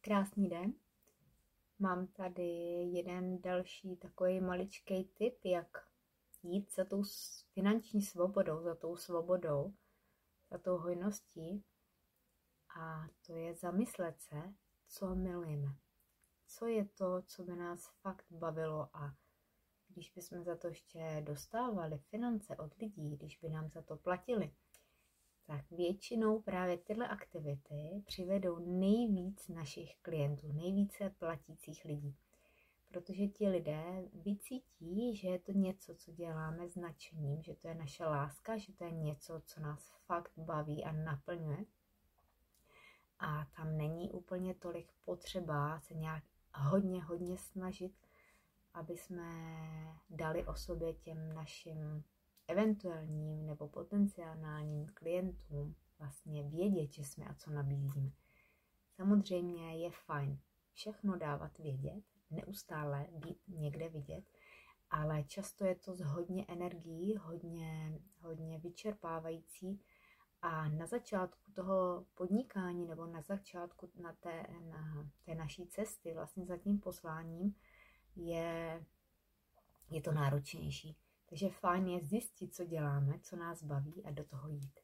Krásný den. Mám tady jeden další takový maličký tip, jak jít za tou finanční svobodou, za tou svobodou, za tou hojností. A to je zamyslet se, co milujeme. Co je to, co by nás fakt bavilo a když bychom za to ještě dostávali finance od lidí, když by nám za to platili, tak většinou právě tyhle aktivity přivedou nejvíc našich klientů, nejvíce platících lidí. Protože ti lidé vycítí, že je to něco, co děláme s že to je naše láska, že to je něco, co nás fakt baví a naplňuje. A tam není úplně tolik potřeba se nějak hodně, hodně snažit, aby jsme dali o sobě těm našim eventuálním nebo potenciálním klientům vlastně vědět, že jsme a co nabízíme. Samozřejmě je fajn všechno dávat vědět, neustále být někde vidět, ale často je to z hodně energií, hodně, hodně vyčerpávající a na začátku toho podnikání nebo na začátku na té, na té naší cesty vlastně za tím posláním je, je to náročnější. Takže fajn je zjistit, co děláme, co nás baví a do toho jít.